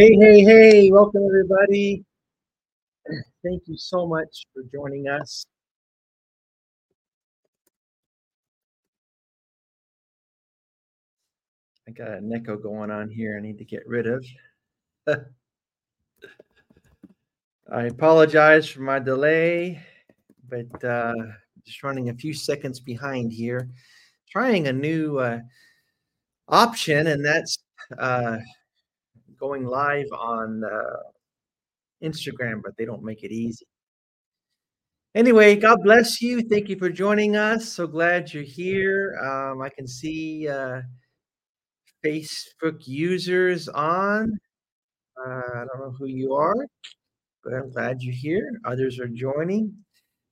Hey, hey, hey, welcome everybody. Thank you so much for joining us. I got an echo going on here I need to get rid of. I apologize for my delay, but uh, just running a few seconds behind here. Trying a new uh, option, and that's uh, going live on uh, Instagram, but they don't make it easy. Anyway, God bless you. Thank you for joining us. So glad you're here. Um, I can see uh, Facebook users on. Uh, I don't know who you are, but I'm glad you're here. Others are joining.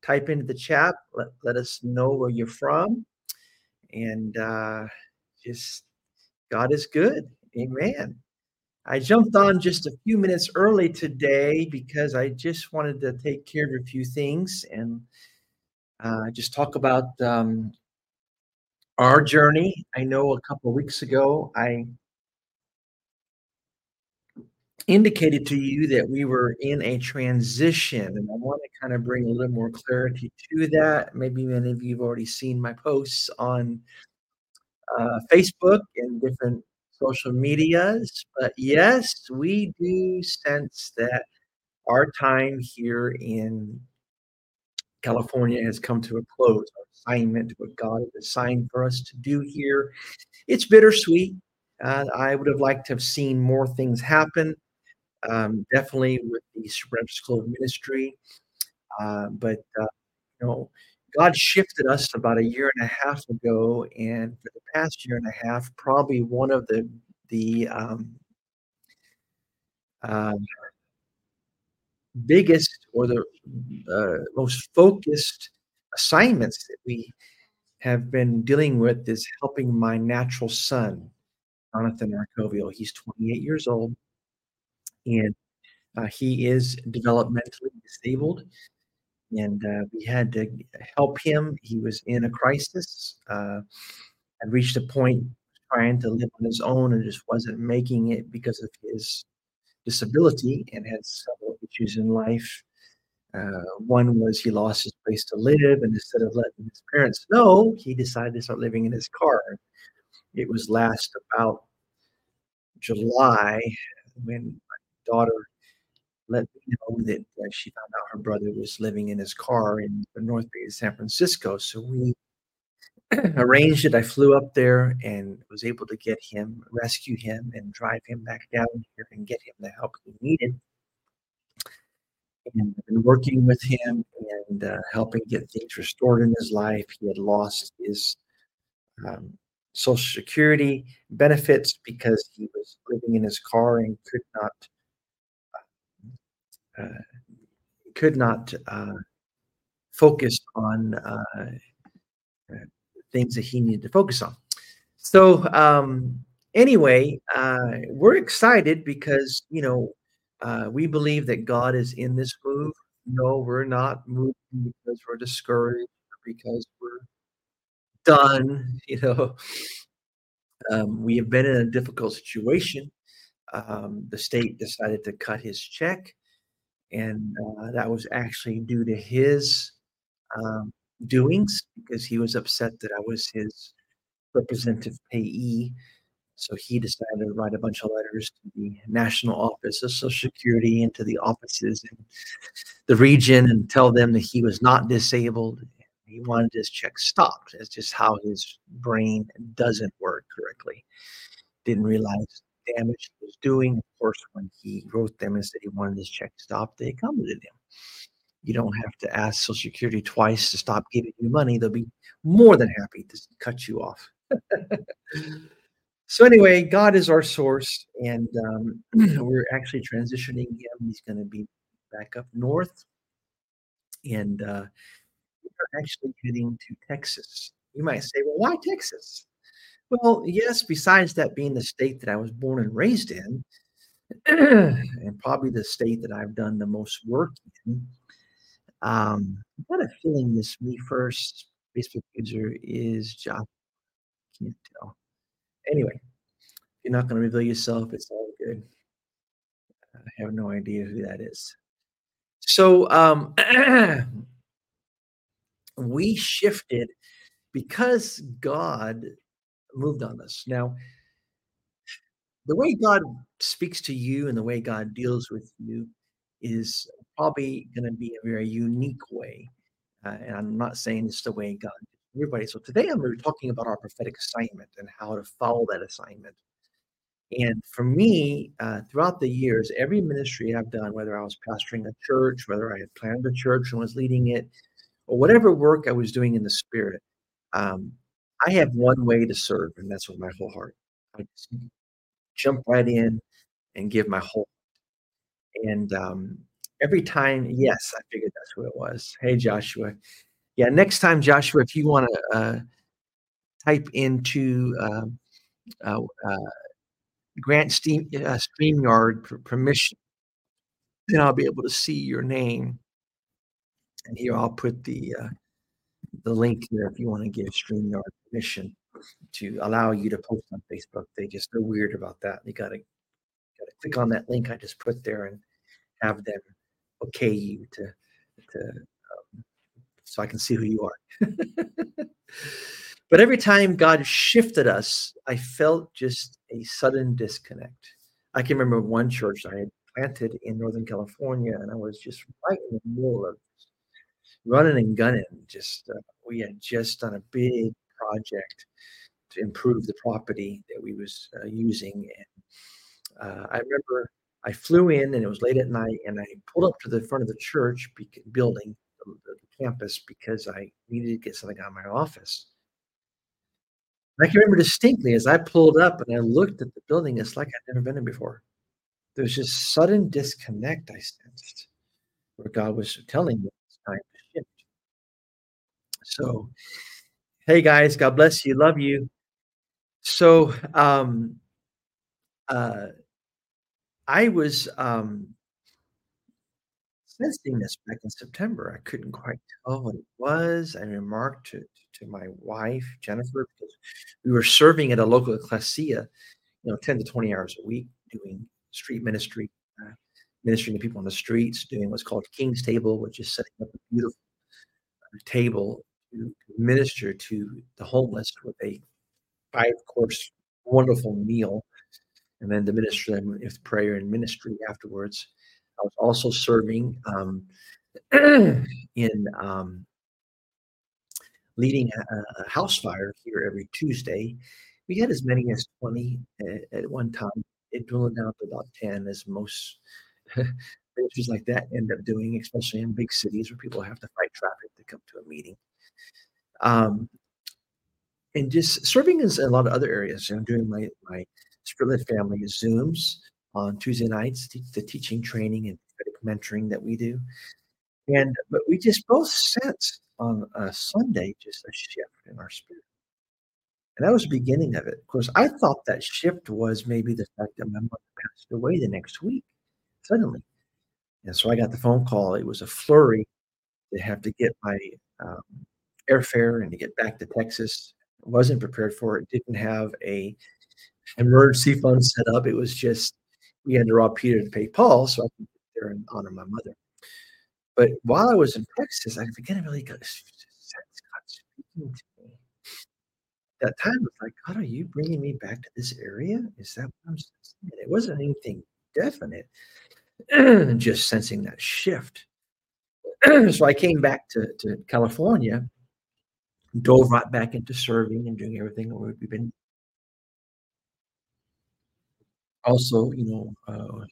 Type into the chat. Let, let us know where you're from. And uh, just God is good. Amen. I jumped on just a few minutes early today because I just wanted to take care of a few things and uh, just talk about um, our journey. I know a couple of weeks ago I indicated to you that we were in a transition, and I want to kind of bring a little more clarity to that. Maybe many of you have already seen my posts on uh, Facebook and different social medias, but yes, we do sense that our time here in California has come to a close. Our assignment, what God has assigned for us to do here, it's bittersweet. Uh, I would have liked to have seen more things happen um, definitely with the Supernatural School of Ministry. Uh, but, uh, you know, God shifted us about a year and a half ago, and for the past year and a half, probably one of the the um, uh, biggest or the uh, most focused assignments that we have been dealing with is helping my natural son, Jonathan Arcovio. He's 28 years old, and uh, he is developmentally disabled, and uh, we had to help him. He was in a crisis, uh, had reached a point trying to live on his own and just wasn't making it because of his disability and had several issues in life. Uh, one was he lost his place to live, and instead of letting his parents know, he decided to start living in his car. It was last about July when my daughter let me know that uh, she found out her brother was living in his car in the North Bay of San Francisco. So we arranged it. I flew up there and was able to get him, rescue him, and drive him back down here and get him the help he needed. And I've been working with him and uh, helping get things restored in his life. He had lost his um, Social Security benefits because he was living in his car and could not could not uh, focus on uh, uh, things that he needed to focus on. So um, anyway, uh, we're excited because you know uh, we believe that God is in this move. No, we're not moving because we're discouraged because we're done. You know, um, we have been in a difficult situation. Um, the state decided to cut his check and uh, that was actually due to his um, doings because he was upset that I was his representative payee. So he decided to write a bunch of letters to the national office of Social Security and to the offices in the region and tell them that he was not disabled. He wanted his check stopped. That's just how his brain doesn't work correctly. Didn't realize damage he was doing. Of course, when he wrote them and said he wanted his check stopped, they accommodated him. You don't have to ask Social Security twice to stop giving you money. They'll be more than happy to cut you off. so anyway, God is our source, and um, we're actually transitioning him. He's going to be back up north, and uh, we're actually heading to Texas. You might say, "Well, why Texas?" Well, yes, besides that being the state that I was born and raised in, and probably the state that I've done the most work in, um, I got a feeling this me first Facebook user is Josh. Can't tell. Anyway, you're not going to reveal yourself. It's all good. I have no idea who that is. So um, we shifted because God moved on this. Now, the way God speaks to you and the way God deals with you is probably going to be a very unique way. Uh, and I'm not saying it's the way God everybody. So today I'm really talking about our prophetic assignment and how to follow that assignment. And for me, uh, throughout the years, every ministry I've done, whether I was pastoring a church, whether I had planned a church and was leading it, or whatever work I was doing in the spirit, um, I have one way to serve, and that's with my whole heart. I just jump right in and give my whole. Heart. And um, every time, yes, I figured that's who it was. Hey, Joshua. Yeah, next time, Joshua, if you want to uh, type into um, uh, uh, grant Steam, uh, StreamYard permission, then I'll be able to see your name. And here I'll put the uh, the link here if you want to give StreamYard permission to allow you to post on Facebook. They just are weird about that. You gotta gotta click on that link I just put there and have them okay you to to um, so I can see who you are. but every time God shifted us, I felt just a sudden disconnect. I can remember one church I had planted in Northern California, and I was just right in the middle of running and gunning. Just uh, we had just done a big project to improve the property that we was uh, using, and uh, I remember I flew in, and it was late at night, and I pulled up to the front of the church building, the, the campus, because I needed to get something out of my office. I can remember distinctly as I pulled up and I looked at the building, it's like I'd never been in before. There was just sudden disconnect I sensed where God was telling me it's time to shift. So, hey guys, God bless you. Love you. So, um, uh, I was um, sensing this back in September. I couldn't quite tell what it was. I remarked to, to my wife, Jennifer, because we were serving at a local ecclesia, you know, 10 to 20 hours a week doing street ministry, uh, ministering to people on the streets, doing what's called King's Table, which is setting up a beautiful uh, table to minister to the homeless with a five course wonderful meal and then to minister them with prayer and ministry afterwards. I was also serving um, in um, leading a, a, house fire here every Tuesday. We had as many as 20 at, at one time. It dwindled down to about 10, as most ministries like that end up doing, especially in big cities where people have to fight traffic to come to a meeting. Um, and just serving in a lot of other areas. I'm doing my my Spirit family Zooms on Tuesday nights, the teaching training and mentoring that we do. And but we just both sensed on a Sunday just a shift in our spirit. And that was the beginning of it. Of course, I thought that shift was maybe the fact that my mother passed away the next week, suddenly. And so I got the phone call. It was a flurry to have to get my um, airfare and to get back to Texas. Wasn't prepared for it. Didn't have a emergency fund set up. It was just we had to rob Peter to pay Paul, so I could get there and honor my mother. But while I was in Texas, I began to really God speaking to me. That time was like, God, are you bringing me back to this area? Is that what I'm sensing? it wasn't anything definite, just sensing that shift. so I came back to, to California, dove right back into serving and doing everything we've been also, you know, uh,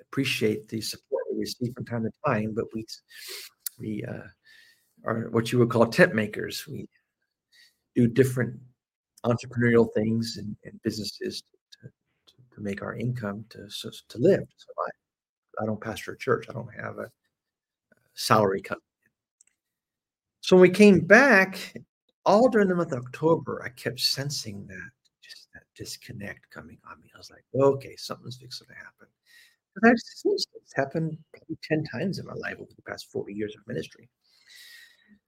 appreciate the support we receive from time to time, but we we uh, are what you would call tent makers. We do different entrepreneurial things and, and businesses to, to, to, make our income to to live. So I, I don't pastor a church. I don't have a, a salary cut. So when we came mm-hmm. back, all during the month of October, I kept sensing that just that disconnect coming on me. I was like, okay, something's fixing to happen. But I've seen it's happened probably 10 times in my life over the past 40 years of ministry.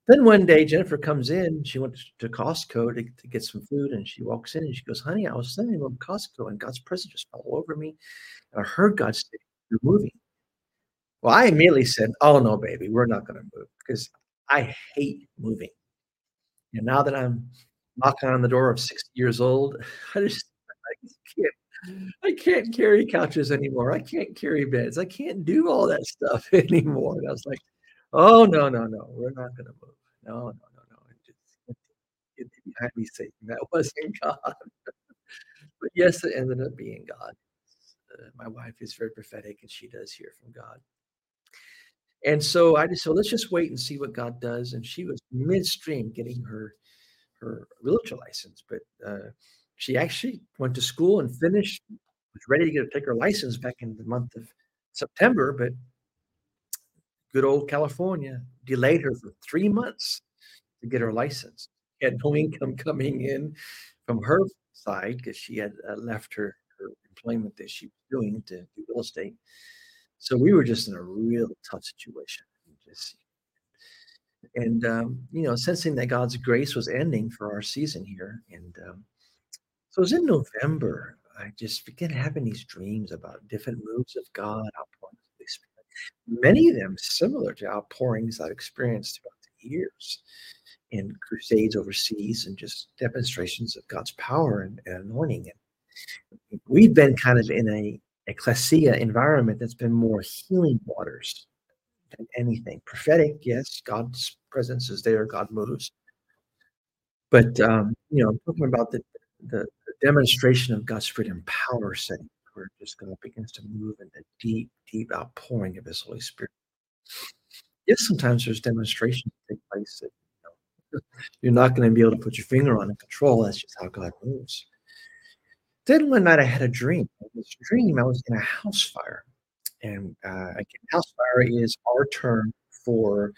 Then one day, Jennifer comes in. She went to Costco to, to, get some food, and she walks in and she goes, "Honey, I was sitting in Costco, and God's presence just fell over me. And I heard God say, you're moving." Well, I immediately said, "Oh, no, baby, we're not gonna move," 'cause I hate moving. And now that I'm knocking on the door of 60 years old, I just I can't I can't carry couches anymore, I can't carry beds, I can't do all that stuff anymore, and I was like, "Oh, no, no, no, we're not gonna move. No, no, no, no." Just get behind me, Satan, that wasn't God. But, yes, it ended up being God. Uh, my wife is very prophetic, and she does hear from God. And so I just said, "Let's just wait and see what God does," and she was midstream getting her her realtor license, but, uh, she actually went to school and finished, was ready to go take her license back in the month of September, but good old California delayed her for 3 months to get her license. Had no income coming in from her side because she had, uh, left her her employment that she was doing to do real estate. So we were just in a real tough situation. Just and, um, you know, sensing that God's grace was ending for our season here, and, um, so it was in November, I just began having these dreams about different moves of God, outpourings of the Spirit, many of them similar to outpourings I've experienced throughout the years in crusades overseas and just demonstrations of God's power and and anointing, and we've been kind of in a ecclesia environment that's been more healing waters than anything. Prophetic, yes, God's presence is there, God moves. But, um, you know, talking about the the demonstration of God's Spirit and power setting, where just God begins to move in a deep, deep outpouring of His Holy Spirit. Yes, sometimes there's demonstrations that take place that, you know, you're not gonna be able to put your finger on and control, that's just how God moves. Then one night I had a dream. In this dream, I was in a house fire, and, uh, again, house fire is our term for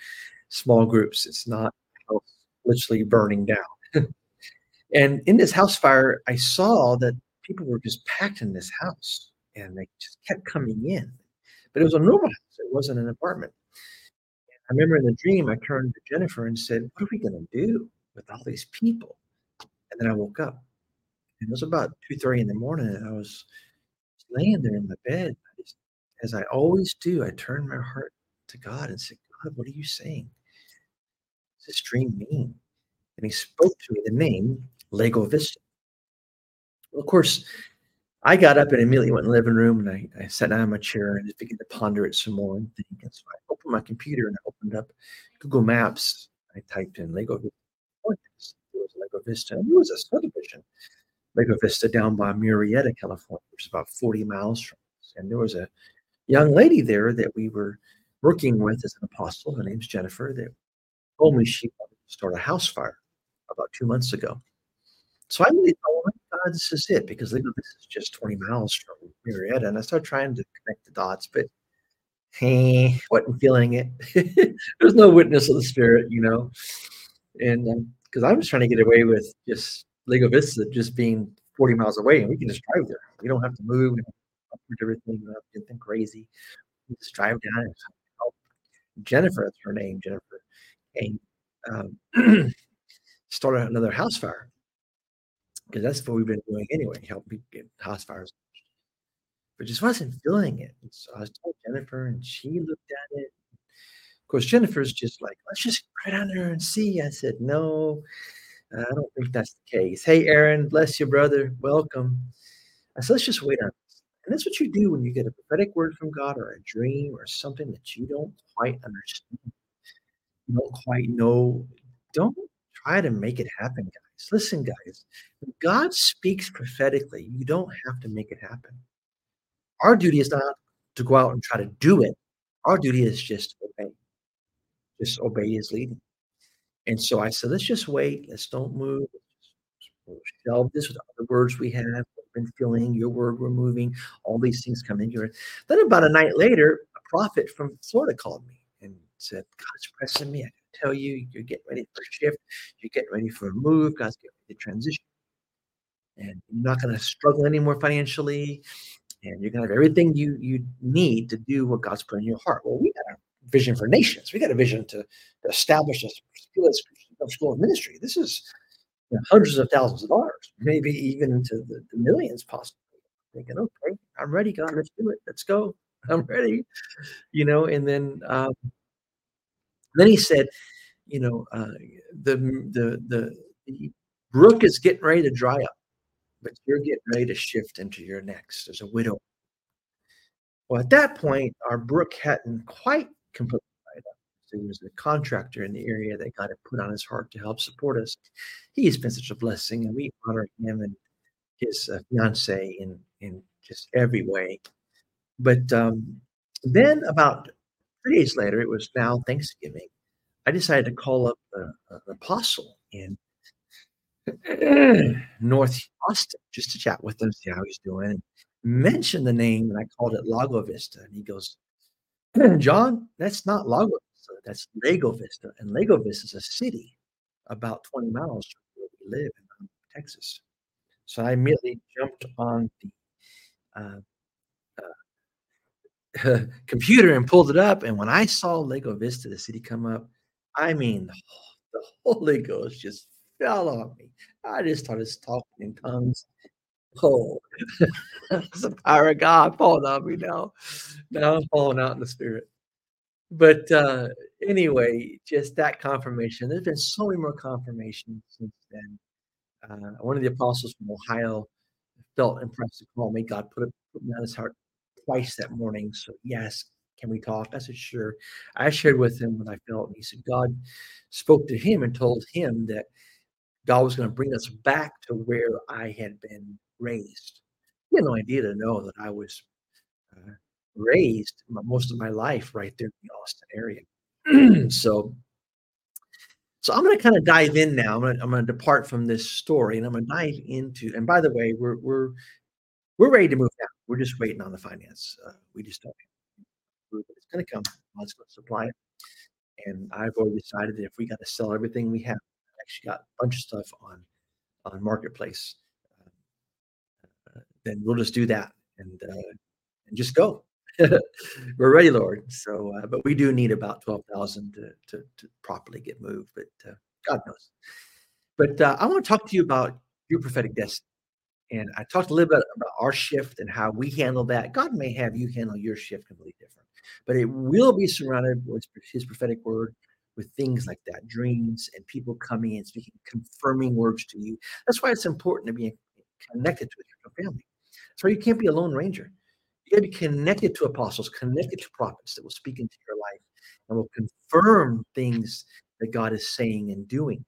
small groups, it's not literally burning down. And in this house fire, I saw that people were just packed in this house, and they just kept coming in, but it was a normal house, it wasn't an apartment. I remember in the dream, I turned to Jennifer and said, "What are we gonna do with all these people?" And then I woke up, and it was about two, three in the morning, and I was laying there in my bed, as I always do, I turned my heart to God and said, "God, what are you saying? What does this dream mean?" And he spoke to me the name Lago Vista. Well, of course, I got up and immediately went in the living room, and I I sat down in my chair and just began to ponder it some more and think, and so I opened my computer and I opened up Google Maps. I typed in Lago Vi There was Vista, there was a subdivision, Lago Vista, down by Murrieta, California, which is about 40 miles from us, and there was a young lady there that we were working with as an apostle, her name's Jennifer, that told me she wanted to start a house fire about 2 months ago. So I really thought, "Oh my god, this is it," because Lago Vista is just 20 miles from Murrieta, and I started trying to connect the dots, but, he wasn't feeling it. There's no witness of the Spirit, you know? And, um 'cause I was trying to get away with just Lago Vista just being 40 miles away, and we can just drive there. We don't have to move, we everything, do anything crazy. We just drive down and help Jennifer, that's her name, Jennifer, and um, started another house fire because that's what we've been doing anyway, help people get house fires but just wasn't feeling it, and so I told Jennifer, and she looked at it. Of course, Jennifer's just like, "Let's just go down there and see." I said, "No, I don't think that's the case. Hey, Aaron, bless you, brother, welcome." Uh, I said, "Let's just wait on this." And that's what you do when you get a prophetic word from God or a dream or something that you don't quite understand. You don't quite know. Don't try to make it happen, guys. Listen, guys, when God speaks prophetically, you don't have to make it happen. Our duty is not to go out and try to do it. Our duty is just obey. Just obey his leading. And so I said, "Let's just wait, let's don't move. Shelve this with other words we have, we've been feeling, your word we're moving, all these things come in here." Then about a night later, a prophet from Florida called me and said, "God's pressing me. I can tell you, you're getting ready for a shift. You're getting ready for a move. God's getting ready to transition and you're not gonna struggle anymore financially, and you're gonna have everything you you need to do what God's put in your heart." Well, we got a vision for nations. We got a vision to to establish a school of ministry. This is, you know, hundreds of thousands of dollars, maybe even into the the millions possibly. Thinking, "Okay, I'm ready, God, let's do it. Let's go." I'm ready, you know, and then, um then he said, you know, uh, the the the the brook is getting ready to dry up, but you're getting ready to shift into your next. as a widow. Well, at that point, our brook hadn't quite completely up. There was a contractor in the area that God had put on his heart to help support us. He's been such a blessing, and we honor him and his uh, fiance in in just every way. But um, then, about three days later, it was now Thanksgiving. I decided to call up uh, an apostle in North Austin just to chat with him, see how he's doing. And mention the name, and I called it Lago Vista, and he goes, "John, that's not Lago Vista, that's Lego Vista, and Lego Vista is a city about 20 miles from where we live in um, Texas." So I immediately jumped on the uh, uh, computer and pulled it up, and when I saw Lego Vista, the city come up, I mean, the Holy Ghost just fell on me. I just started talking in tongues. Oh, it's the power of God falling on me now. Now I'm falling out in the spirit. But uh, anyway, just that confirmation. There's been so many more confirmations since then. Uh, one of the apostles from Ohio felt impressed to call me. God put it put me on his heart twice that morning. So yes, can we talk? I said, sure. I shared with him what I felt, and he said God spoke to him and told him that God was going to bring us back to where I had been raised. He had no idea to know that I was uh, raised most of my life right there in the Austin area. so, so I'm going to kind of dive in now. I'm going to, I'm to depart from this story, and I'm going to dive into. And by the way, we're we're we're ready to move now. We're just waiting on the finance. Uh, we just don't. It's going to come. Going to supply it. And I've already decided that if we got to sell everything we have, I actually got a bunch of stuff on on marketplace. Then we'll just do that and uh, and just go. We're ready, Lord. So, uh, but we do need about twelve thousand to, to to properly get moved. But uh, God knows. But uh, I want to talk to you about your prophetic destiny. And I talked a little bit about our shift and how we handle that. God may have you handle your shift completely different, but it will be surrounded with His prophetic word, with things like that, dreams and people coming and speaking, confirming words to you. That's why it's important to be connected to your family. Why you can't be a lone ranger. You got to be connected to apostles, connected to prophets that will speak into your life and will confirm things that God is saying and doing.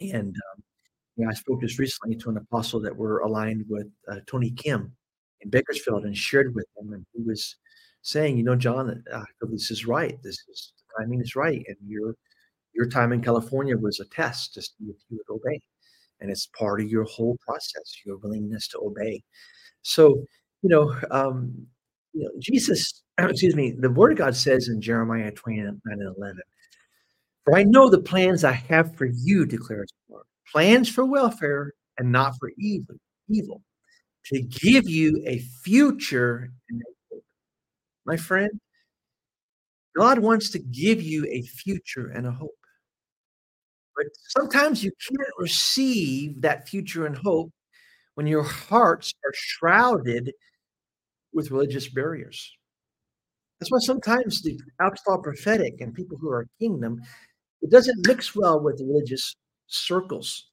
And um, you know, I spoke just recently to an apostle that we're aligned with, uh, Tony Kim in Bakersfield, and shared with him, and he was saying, you know, John, uh, this is right. This is the timing is right, and your your time in California was a test to see if you would obey, and it's part of your whole process, your willingness to obey. So, you know, um, you know, Jesus, excuse me, the Word of God says in Jeremiah 29 and 11, "For I know the plans I have for you," declares the Lord plans for welfare and not for evil, evil, to give you a future and a hope. My friend, God wants to give you a future and a hope. But sometimes you can't receive that future and hope when your hearts are shrouded with religious barriers. That's why sometimes the apostolic prophetic and people who are kingdom, it doesn't mix well with religious circles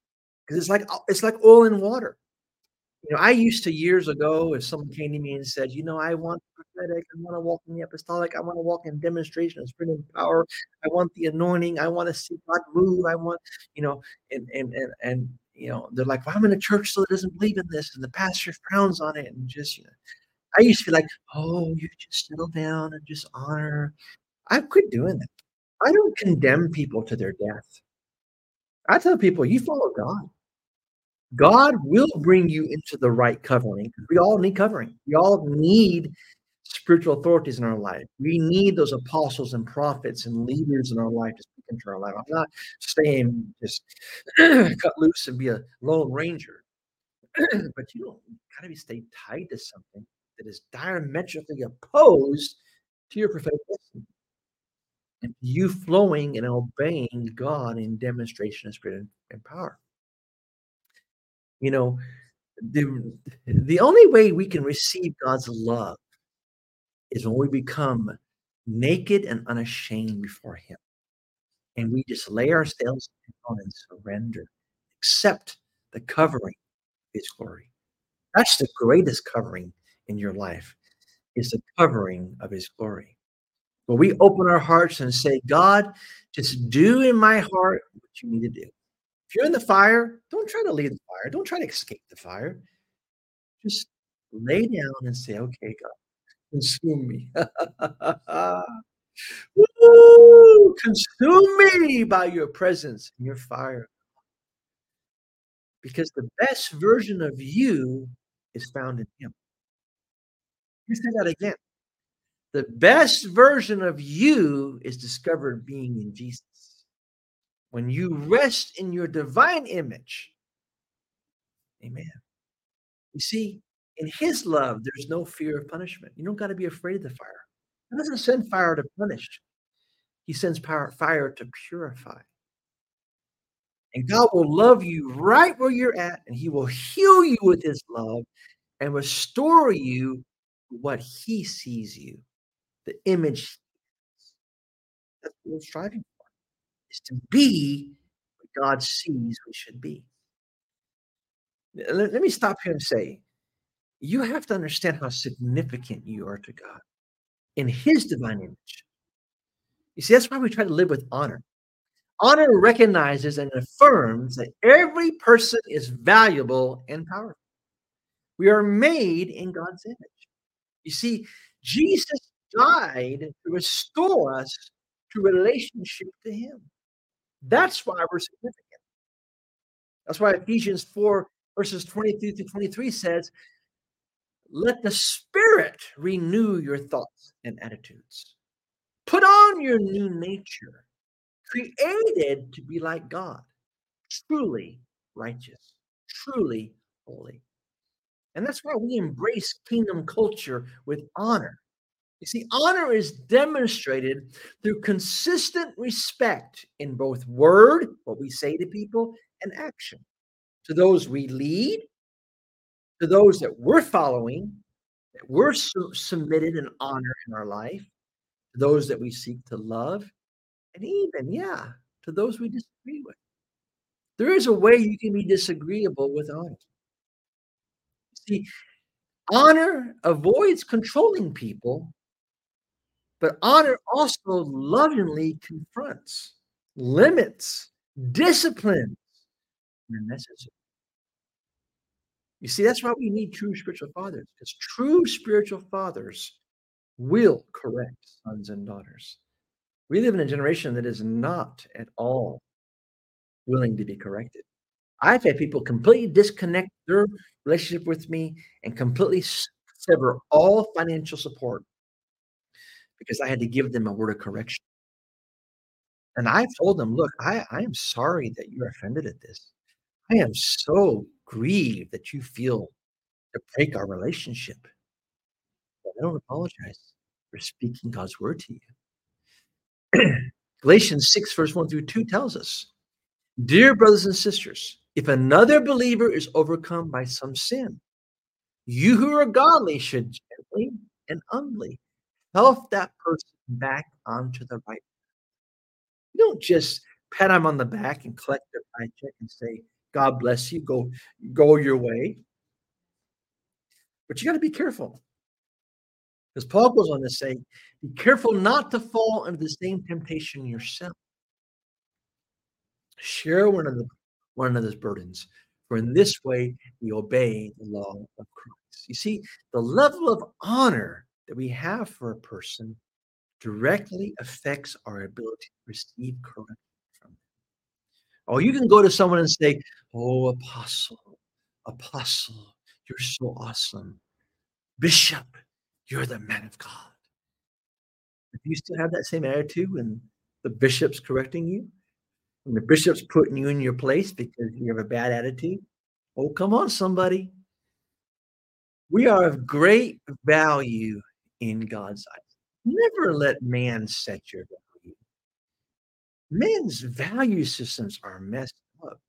because it's like it's like oil and water. You know, I used to years ago, if someone came to me and said, "You know, I want prophetic, I want to walk in the apostolic, I want to walk in demonstration of spirit and power, I want the anointing, I want to see God move, I want," you know, and and and and you know, they're like, well, "I'm in a church so that doesn't believe in this," and the pastor frowns on it, and just you know, I used to be like, "Oh, you just settle down and just honor." I quit doing that. I don't condemn people to their death. I tell people, you follow God. God will bring you into the right covering. We all need covering. We all need spiritual authorities in our life. We need those apostles and prophets and leaders in our life to speak into our life. I'm not saying just cut loose and be a lone ranger, but you gotta be stay tied to something that is diametrically opposed to your prophetic destiny. And you flowing and obeying God in demonstration of spirit and power. You know, the the only way we can receive God's love is when we become naked and unashamed before Him. And we just lay ourselves down and surrender, accept the covering of His glory. That's the greatest covering in your life, is the covering of His glory. When we open our hearts and say, God, just do in my heart what you need to do. If you're in the fire, don't try to leave the fire. Don't try to escape the fire. Just lay down and say, okay, God, consume me. Woo! Consume me by your presence and your fire. Because the best version of you is found in Him. You say that again. The best version of you is discovered being in Jesus. When you rest in your divine image, amen. You see, in his love, there's no fear of punishment. You don't got to be afraid of the fire. He doesn't send fire to punish, he sends fire, fire to purify. And God will love you right where you're at, and He will heal you with His love and restore you to what He sees you the image that's what we're striving for is to be what God sees we should be. Let, let me stop here and say, you have to understand how significant you are to God in His divine image. You see, that's why we try to live with honor. Honor recognizes and affirms that every person is valuable and powerful. We are made in God's image. You see, Jesus died to restore us to relationship to Him. That's why we're significant. That's why Ephesians 4, verses 23 to 23 says, Let the Spirit renew your thoughts and attitudes. Put on your new nature, created to be like God, truly righteous, truly holy. And that's why we embrace kingdom culture with honor you see, honor is demonstrated through consistent respect in both word, what we say to people, and action. To those we lead, to those that we're following, that we're su- submitted and honor in our life, to those that we seek to love, and even, yeah, to those we disagree with. There is a way you can be disagreeable with honor. See, honor avoids controlling people but honor also lovingly confronts, limits, disciplines when necessary. You see, that's why we need true spiritual fathers, because true spiritual fathers will correct sons and daughters. We live in a generation that is not at all willing to be corrected. I've had people completely disconnect their relationship with me and completely sever all financial support because I had to give them a word of correction. And I told them, look, I, I am sorry that you're offended at this. I am so grieved that you feel to break our relationship. But I don't apologize for speaking God's word to you. Galatians 6, verse 1 through 2 tells us, Dear brothers and sisters, if another believer is overcome by some sin, you who are godly should gently and humbly help mm-hmm. that person back onto the right. You don't just pat them on the back and collect their paycheck and say, God bless you, go, go your way. But you got to be careful. Because Paul goes on to say, be careful not to fall into the same temptation yourself. Share one, another, one another's burdens, for in this way we obey the law of Christ. You see, the level of honor that we have for a person mm-hmm. directly affects our ability to receive correction from them. Oh, you can go to someone and say, Oh, apostle, apostle, you're so awesome. Bishop, you're the man of God. If you still have that same attitude when the bishop's correcting you, and the bishop's putting you in your place because you have a bad attitude, oh, come on, somebody. We are of great value in God's eyes. Never let man set your value. Men's value systems are messed up.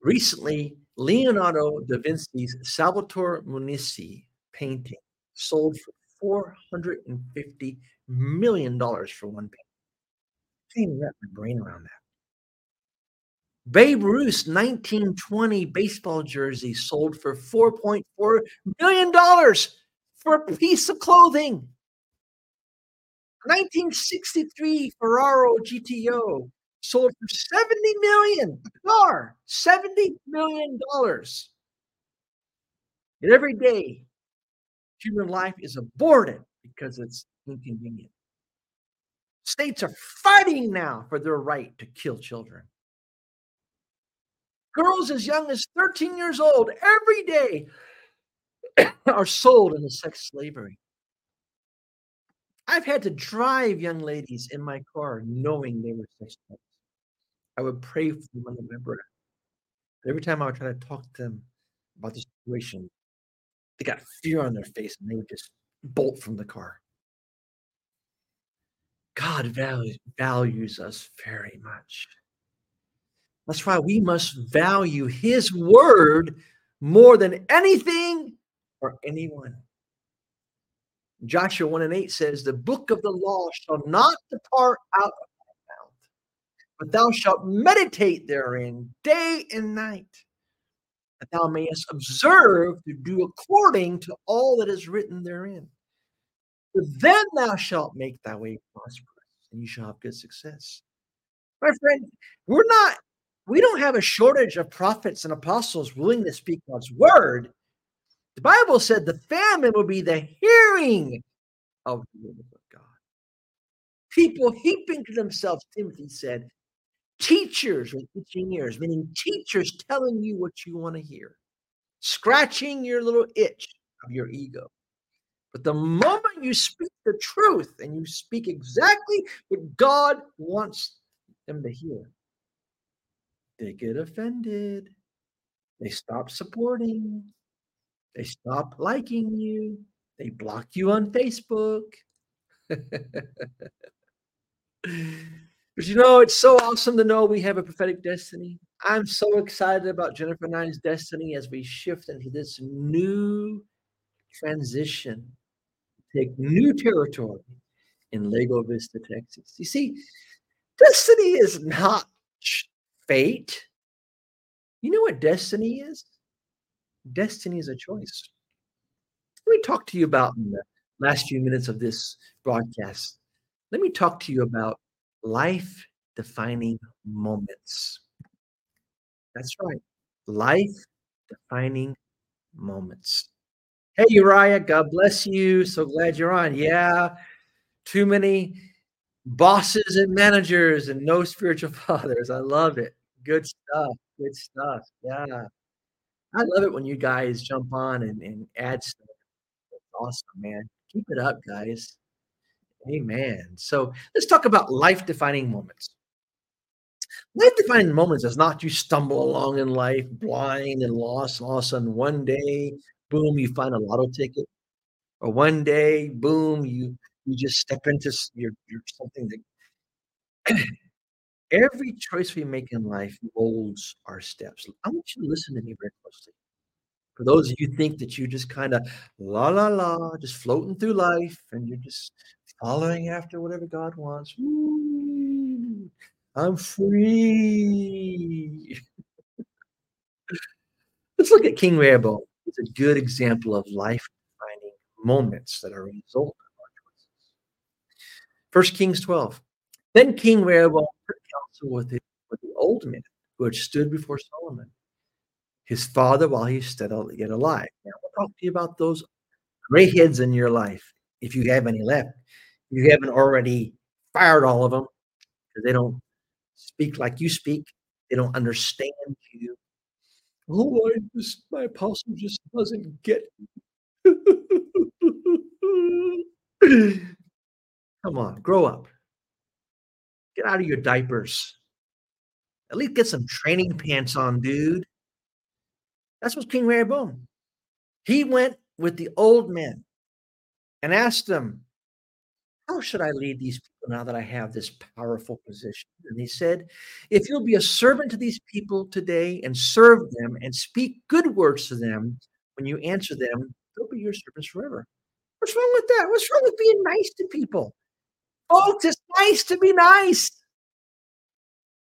Recently, Leonardo da Vinci's Salvator Mundi painting sold for $450 million for one painting. I can't even wrap my brain around that. Babe Ruth's 1920 baseball jersey sold for $4.4 million for a piece of clothing. 1963 Ferrari GTO sold for 70 million car, 70 million dollars. And every day, human life is aborted because it's inconvenient. States are fighting now for their right to kill children. Girls as young as 13 years old every day are sold into sex slavery. I've had to drive young ladies in my car knowing they were sex slaves. I would pray for them under my breath. Every time I would try to talk to them about the situation, they got fear on their face and they would just bolt from the car. God values, values us very much. That's why we must value his word more than anything or anyone. Joshua 1 and 8 says, The book of the law shall not depart out of thy mouth, but thou shalt meditate therein day and night, that thou mayest observe to do according to all that is written therein. For then thou shalt make thy way prosperous, and you shall have good success. My friend, we're not, we don't have a shortage of prophets and apostles willing to speak God's word. The Bible said the famine will be the hearing of the word of God. People heaping to themselves, Timothy said, teachers with itching ears, meaning teachers telling you what you want to hear, scratching your little itch of your ego. But the moment you speak the truth and you speak exactly what God wants them to hear, they get offended. They stop supporting. They stop liking you. They block you on Facebook. but you know, it's so awesome to know we have a prophetic destiny. I'm so excited about Jennifer Nine's destiny as we shift into this new transition, take new territory in Lago Vista, Texas. You see, destiny is not fate. You know what destiny is? Destiny is a choice. Let me talk to you about in the last few minutes of this broadcast. Let me talk to you about life defining moments. That's right. Life defining moments. Hey, Uriah, God bless you. So glad you're on. Yeah, too many bosses and managers and no spiritual fathers. I love it. Good stuff. Good stuff. Yeah. I love it when you guys jump on and, and add stuff. Awesome, man. Keep it up, guys. Amen. So let's talk about life defining moments. Life defining moments is not you stumble along in life blind and lost, and all of a sudden one day, boom, you find a lotto ticket. Or one day, boom, you you just step into your, your something that Every choice we make in life molds our steps. I want you to listen to me very closely. For those of you think that you just kind of la la la, just floating through life and you're just following after whatever God wants. I'm free. Let's look at King Rehoboam. It's a good example of life defining moments that are a result of our choices. First Kings 12. Then King Rehoboam took counsel with the, with the old men who had stood before Solomon, his father, while he still yet alive. Now, we'll talk to you about those gray heads in your life, if you have any left. You haven't already fired all of them because they don't speak like you speak. They don't understand you. Oh, I just my apostle just doesn't get. Come on, grow up. Get out of your diapers. At least get some training pants on, dude. That's what King Rehoboam. He went with the old men and asked them, How should I lead these people now that I have this powerful position? And he said, If you'll be a servant to these people today and serve them and speak good words to them when you answer them, they'll be your servants forever. What's wrong with that? What's wrong with being nice to people? Folks, it's nice to be nice.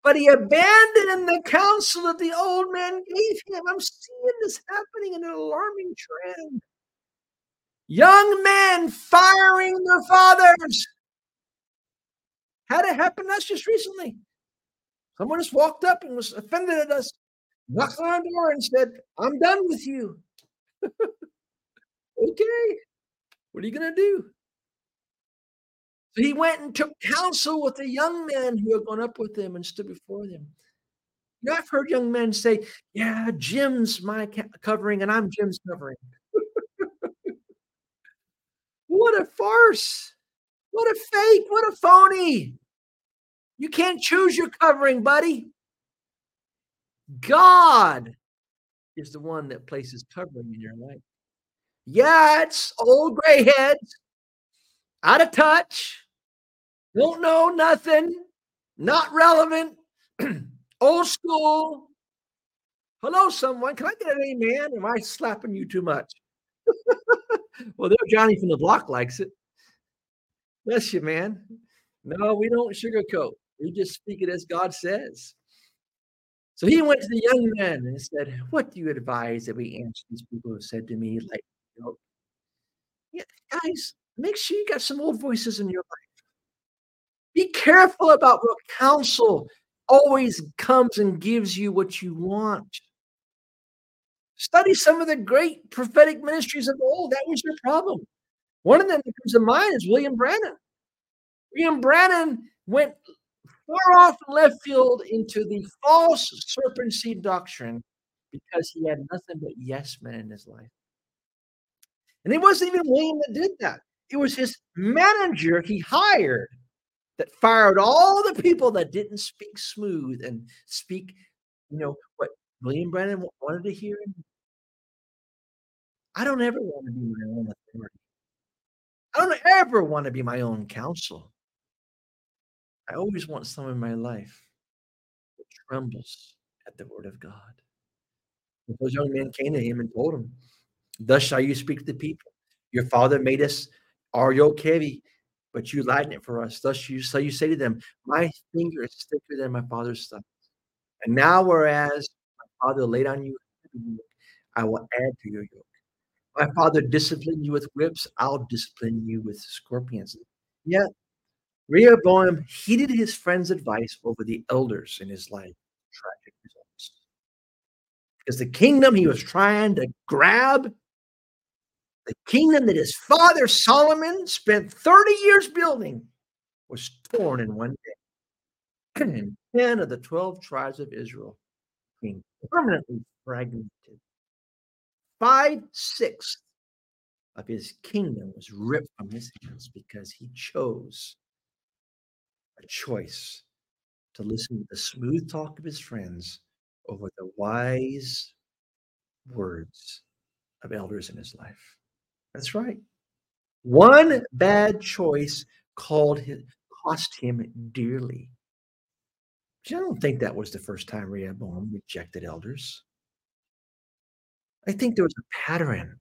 But he abandoned the counsel that the old man gave him. I'm seeing this happening in an alarming trend. Young men firing their fathers. Had it happen to us just recently. Someone just walked up and was offended at us, knocked on our door and said, I'm done with you. okay. What are you going to do? So he went and took counsel with the young men who had gone up with him and stood before them. You know, I've heard young men say, Yeah, Jim's my covering and I'm Jim's covering. what a farce. What a fake. What a phony. You can't choose your covering, buddy. God is the one that places covering in your life. Yeah, it's old gray heads, out of touch, don't know nothing, not relevant, old school. Hello, someone. Can I get an amen? Am I slapping you too much? well, there, Johnny from the block likes it. Bless you, man. No, we don't sugarcoat. We just speak it as God says. So he went to the young men and said, What do you advise that we answer these people who said to me, like, you know, yeah, guys, make sure you got some old voices in your life. Be careful about what counsel always comes and gives you what you want. Study some of the great prophetic ministries of old. That was your problem. One of them that comes to mind is William Branham. William Branham went far off left field into the false serpent seed doctrine because he had nothing but yes men in his life. And it wasn't even William that did that. It was his manager he hired that fired all the people that didn't speak smooth and speak, you know, what William Branham wanted to hear. I don't ever want to be my own authority. I don't ever want to be my own counsel. I always want someone in my life that trembles at the word of God. those young men came to him and told him, Thus shall you speak to the people. Your father made us our yoke heavy, but you lighten it for us. Thus you so you say to them, My finger is thicker than my father's thumb. And now, whereas my father laid on you, I will add to your yoke. My father disciplined you with whips, I'll discipline you with scorpions. Yet Rehoboam heeded his friend's advice over the elders in his life. Tragic results. Because the kingdom he was trying to grab, the kingdom that his father Solomon spent 30 years building, was torn in one day. and 10 of the 12 tribes of Israel being permanently fragmented. Five sixths of his kingdom was ripped from his hands because he chose a choice to listen to the smooth talk of his friends over the wise words of elders in his life. That's right. One bad choice called him, cost him dearly. I don't think that was the first time Rehoboam rejected elders. I think there was a pattern.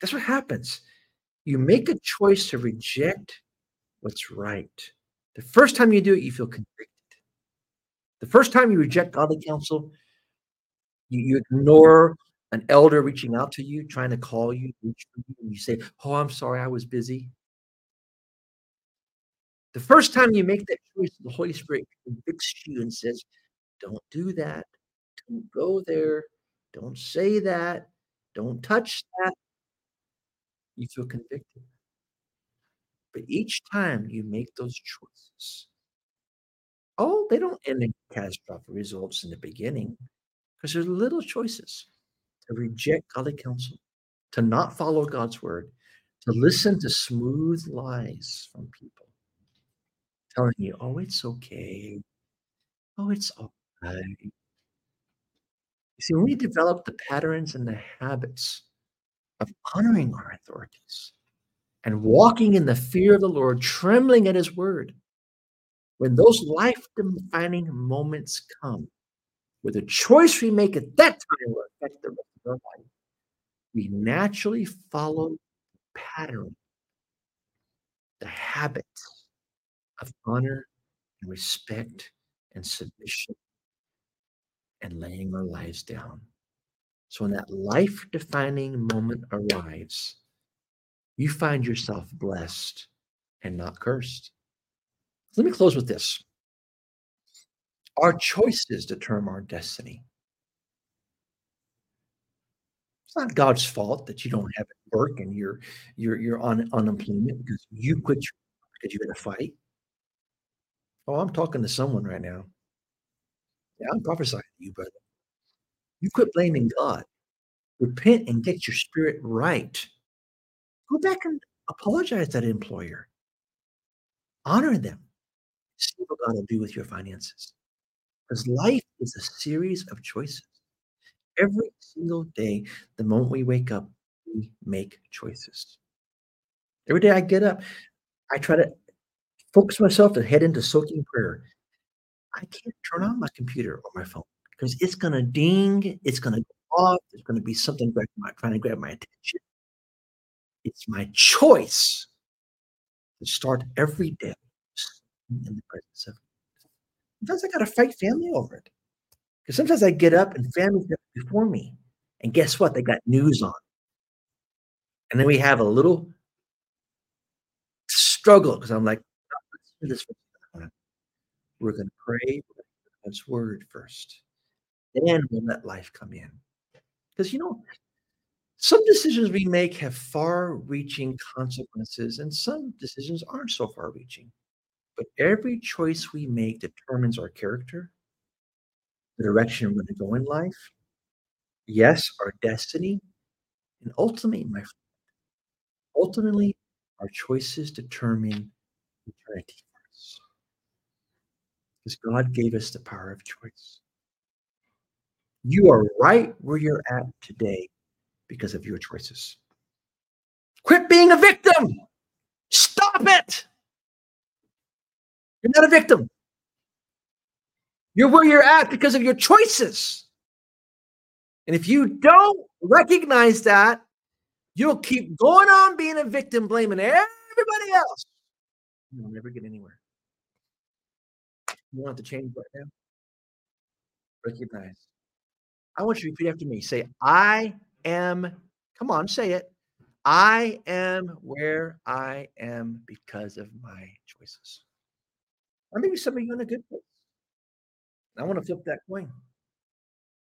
That's what happens. You make a choice to reject what's right. The first time you do it, you feel convicted. The first time you reject godly counsel, you, you ignore an elder reaching out to mm-hmm. you, trying to call you, and you say, Oh, I'm sorry, I was busy. The first time you make that choice, the Holy Spirit convicts you and says, Don't do that. Don't go there. Don't say that. Don't touch that. You feel convicted. But each time you make those choices, oh, they don't end in catastrophic results in the beginning because there's little choices to reject godly counsel, to not follow God's word, to listen to smooth lies from people telling you, oh, it's okay. Oh, it's all right. You see, when we develop the patterns and the habits of honoring our authorities, and walking in the fear of the Lord, trembling at his word. When those life defining moments come, where the choice we make at that time will affect the rest life, we naturally follow the pattern, the habit of honor and respect and submission and laying our lives down. So when that life defining moment arrives, you find yourself blessed and not cursed. Let me close with this. Our choices determine our destiny. It's not God's fault that you don't have work and you're you're you're on unemployment because you quit your, because you had a fight. Oh, I'm talking to someone right now. Yeah, I'm prophesying to you, brother. You quit blaming God. Repent and get your spirit right. Go back and apologize to that employer. Honor them. See what God will do with your finances. Because life is a series of choices. Every single day, the moment we wake up, we make choices. Every day I get up, I try to focus myself to head into soaking prayer. I can't turn on my computer or my phone because it's going to ding, it's going to go off, there's going to be something trying to grab my attention. It's my choice to start every day in the presence of God. Sometimes I got to fight family over it. Because sometimes I get up and family before me. And guess what? They got news on. And then we have a little struggle because I'm like, we're going to pray God's word first. Then we'll let life come in. Because, you know, some decisions we make have far reaching consequences, and some decisions aren't so far reaching. But every choice we make determines our character, the direction we're going to go in life, yes, our destiny, and ultimately, my friend, ultimately, our choices determine eternity for us. Because God gave us the power of choice. You are right where you're at today because of your choices. Quit being a victim. Stop it. You're not a victim. You're where you're at because of your choices. And if you don't recognize that, you'll keep going on being a victim, blaming everybody else. You'll never get anywhere. You want to change right now? Recognize. I want you to repeat after me. Say, I am, come on, say it. I am where I am because of my choices. Or maybe some of you in a good place. I want to flip that coin.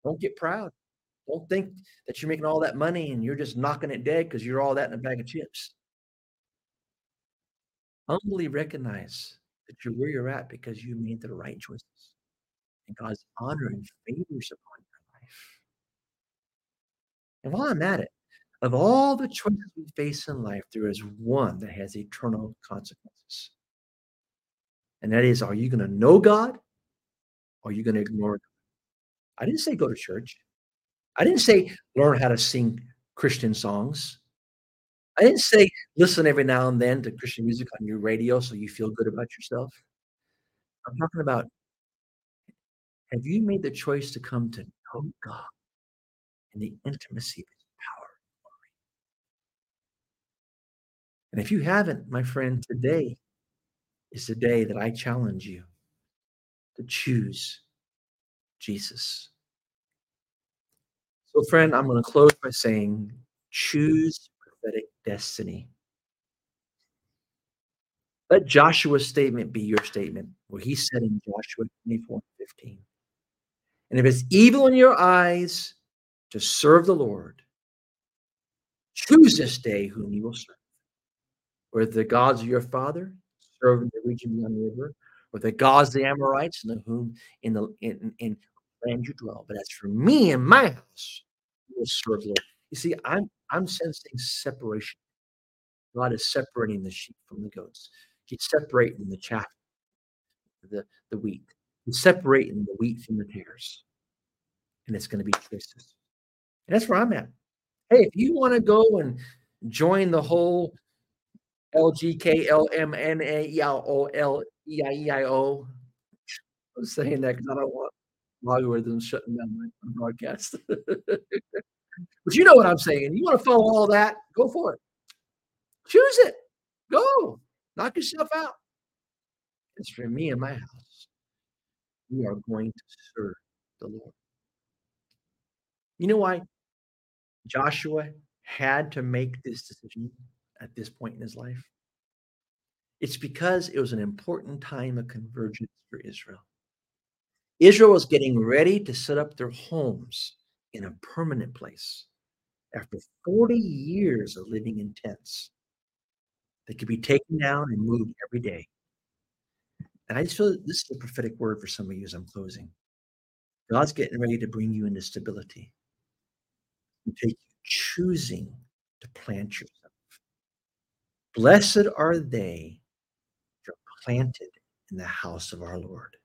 Don't get proud. Don't think that you're making all that money and you're just knocking it dead because you're all that in a bag of chips. Humbly recognize that you're where you're at because you made the right choices. And God's honor and favors upon your life. And while I'm at it, of all the choices we face in life, there is one that has eternal consequences. And that is, are you going to know God are you going to ignore God? I didn't say go to church. I didn't say learn how to sing Christian songs. I didn't say listen every now and then to Christian music on your radio so you feel good about yourself. I'm talking about have you made the choice to come to know God in the intimacy of his power and glory? And if you haven't, my friend, today is the day that I challenge you to choose Jesus. So, friend, I'm going to close by saying choose prophetic destiny. Let Joshua's statement be your statement, where he said in Joshua 24 15, and if it's evil in your eyes to serve the Lord, choose this day whom you will serve. Whether the gods of your father, serve in the region beyond the river, or the gods the Amorites, in the whom in the in, in land you dwell. But as for me and my house, will serve the Lord. You see, I'm I'm sensing separation. God is separating the sheep from the goats. He's separating the chaff, the, the wheat. He's separating the wheat from the tares. And it's going to be choices. And that's where I'm at. Hey, if you want to go and join the whole L G K L M N A E L O L E I E I O. I'm saying that because I don't want algorithms shutting down my broadcast. but you know what I'm saying. You want to follow all that? Go for it. Choose it. Go. Knock yourself out. As for me and my house, we are going to serve the Lord. You know why Joshua had to make this decision at this point in his life? It's because it was an important time of convergence for Israel. Israel was getting ready to set up their homes in a permanent place after 40 years of living in tents. that could be taken down and moved every day. And I just feel this is a prophetic word for some of you as I'm closing. God's getting ready to bring you into stability. Take choosing to plant yourself. Blessed are they planted in the house of our Lord.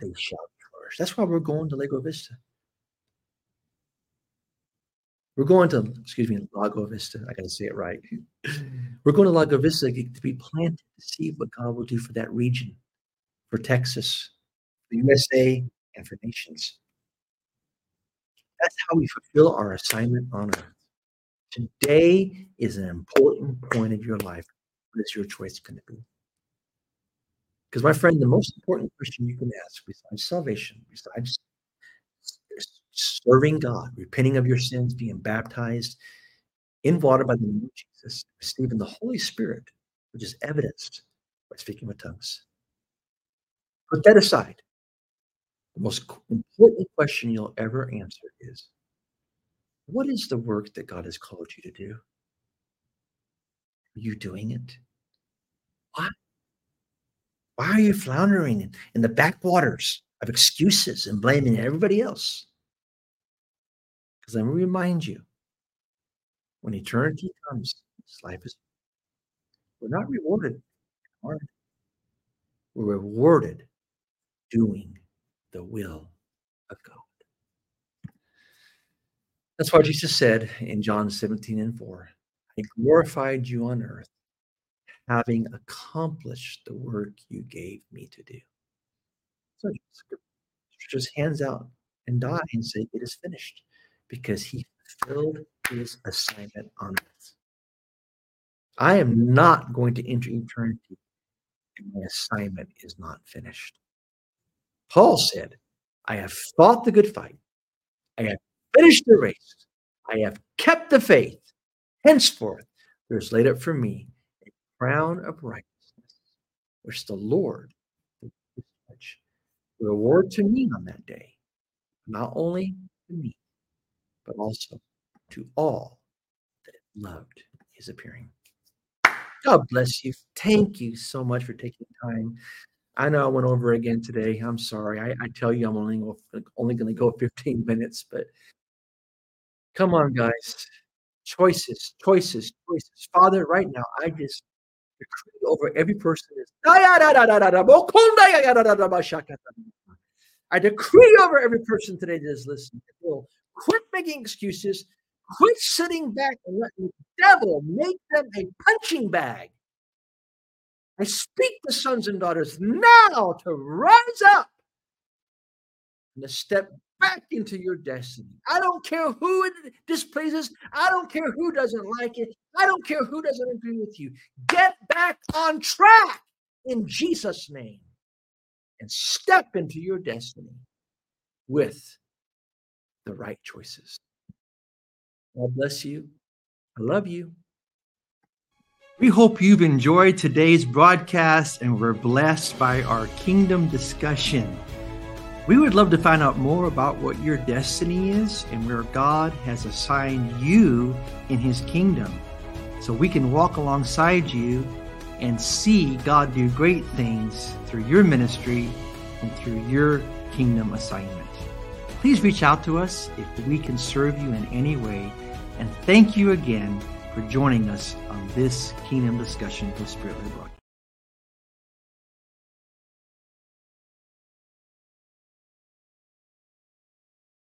They shall flourish. That's why we're going to Lago Vista. We're going to, excuse me, Lago Vista. I got to say it right. We're going to Lago Vista to be planted to see what God will do for that region, for Texas, the USA, and for nations. That's how we fulfill our assignment on earth. Today is an important point of your life. What is your choice going to be? Because, my friend, the most important question you can ask besides salvation, besides serving God, repenting of your sins, being baptized in water by the name of Jesus, receiving the Holy Spirit, which is evidenced by speaking with tongues. Put that aside. The most important question you'll ever answer is what is the work that God has called you to do? Are you doing it? Why? Why are you floundering in the backwaters of excuses and blaming everybody else? Because let me remind you, when eternity comes, this life is we're not rewarded. We're rewarded doing the will of God. That's why Jesus said in John 17 and 4, I glorified you on earth, having accomplished the work you gave me to do. So he just hands out and die mm-hmm. and say, It is finished because he fulfilled his assignment on earth. I am not going to enter eternity and my assignment is not finished. Paul said, I have fought the good fight. I have finished the race. I have kept the faith. Henceforth, there is laid up for me crown of righteousness, which the Lord will. Reward to me on that day, not only to me, but also to all that loved his appearing. God bless you. Thank you so much for taking time. I know I went over again today. I'm sorry. I, I tell you, I'm only only going to go 15 minutes, but come on, guys. Choices, choices, choices. Father, right now, I just over every person. I decree over every person today that is listening. Quit making excuses. Quit sitting back and letting the devil make them a punching bag. I speak to sons and daughters now to rise up and to step back into your destiny. I don't care who it displeases. I don't care who doesn't like it. I don't care who doesn't agree with you. Get back on track in Jesus' name and step into your destiny with the right choices. God bless you. I love you. We hope you've enjoyed today's broadcast and were blessed by our kingdom discussion. We would love to find out more about what your destiny is and where God has assigned you in his kingdom so we can walk alongside you and see God do great things through your ministry and through your kingdom assignment. Please reach out to us if we can serve you in any way. And thank you again for joining us on this Kingdom Discussion with Spirit Led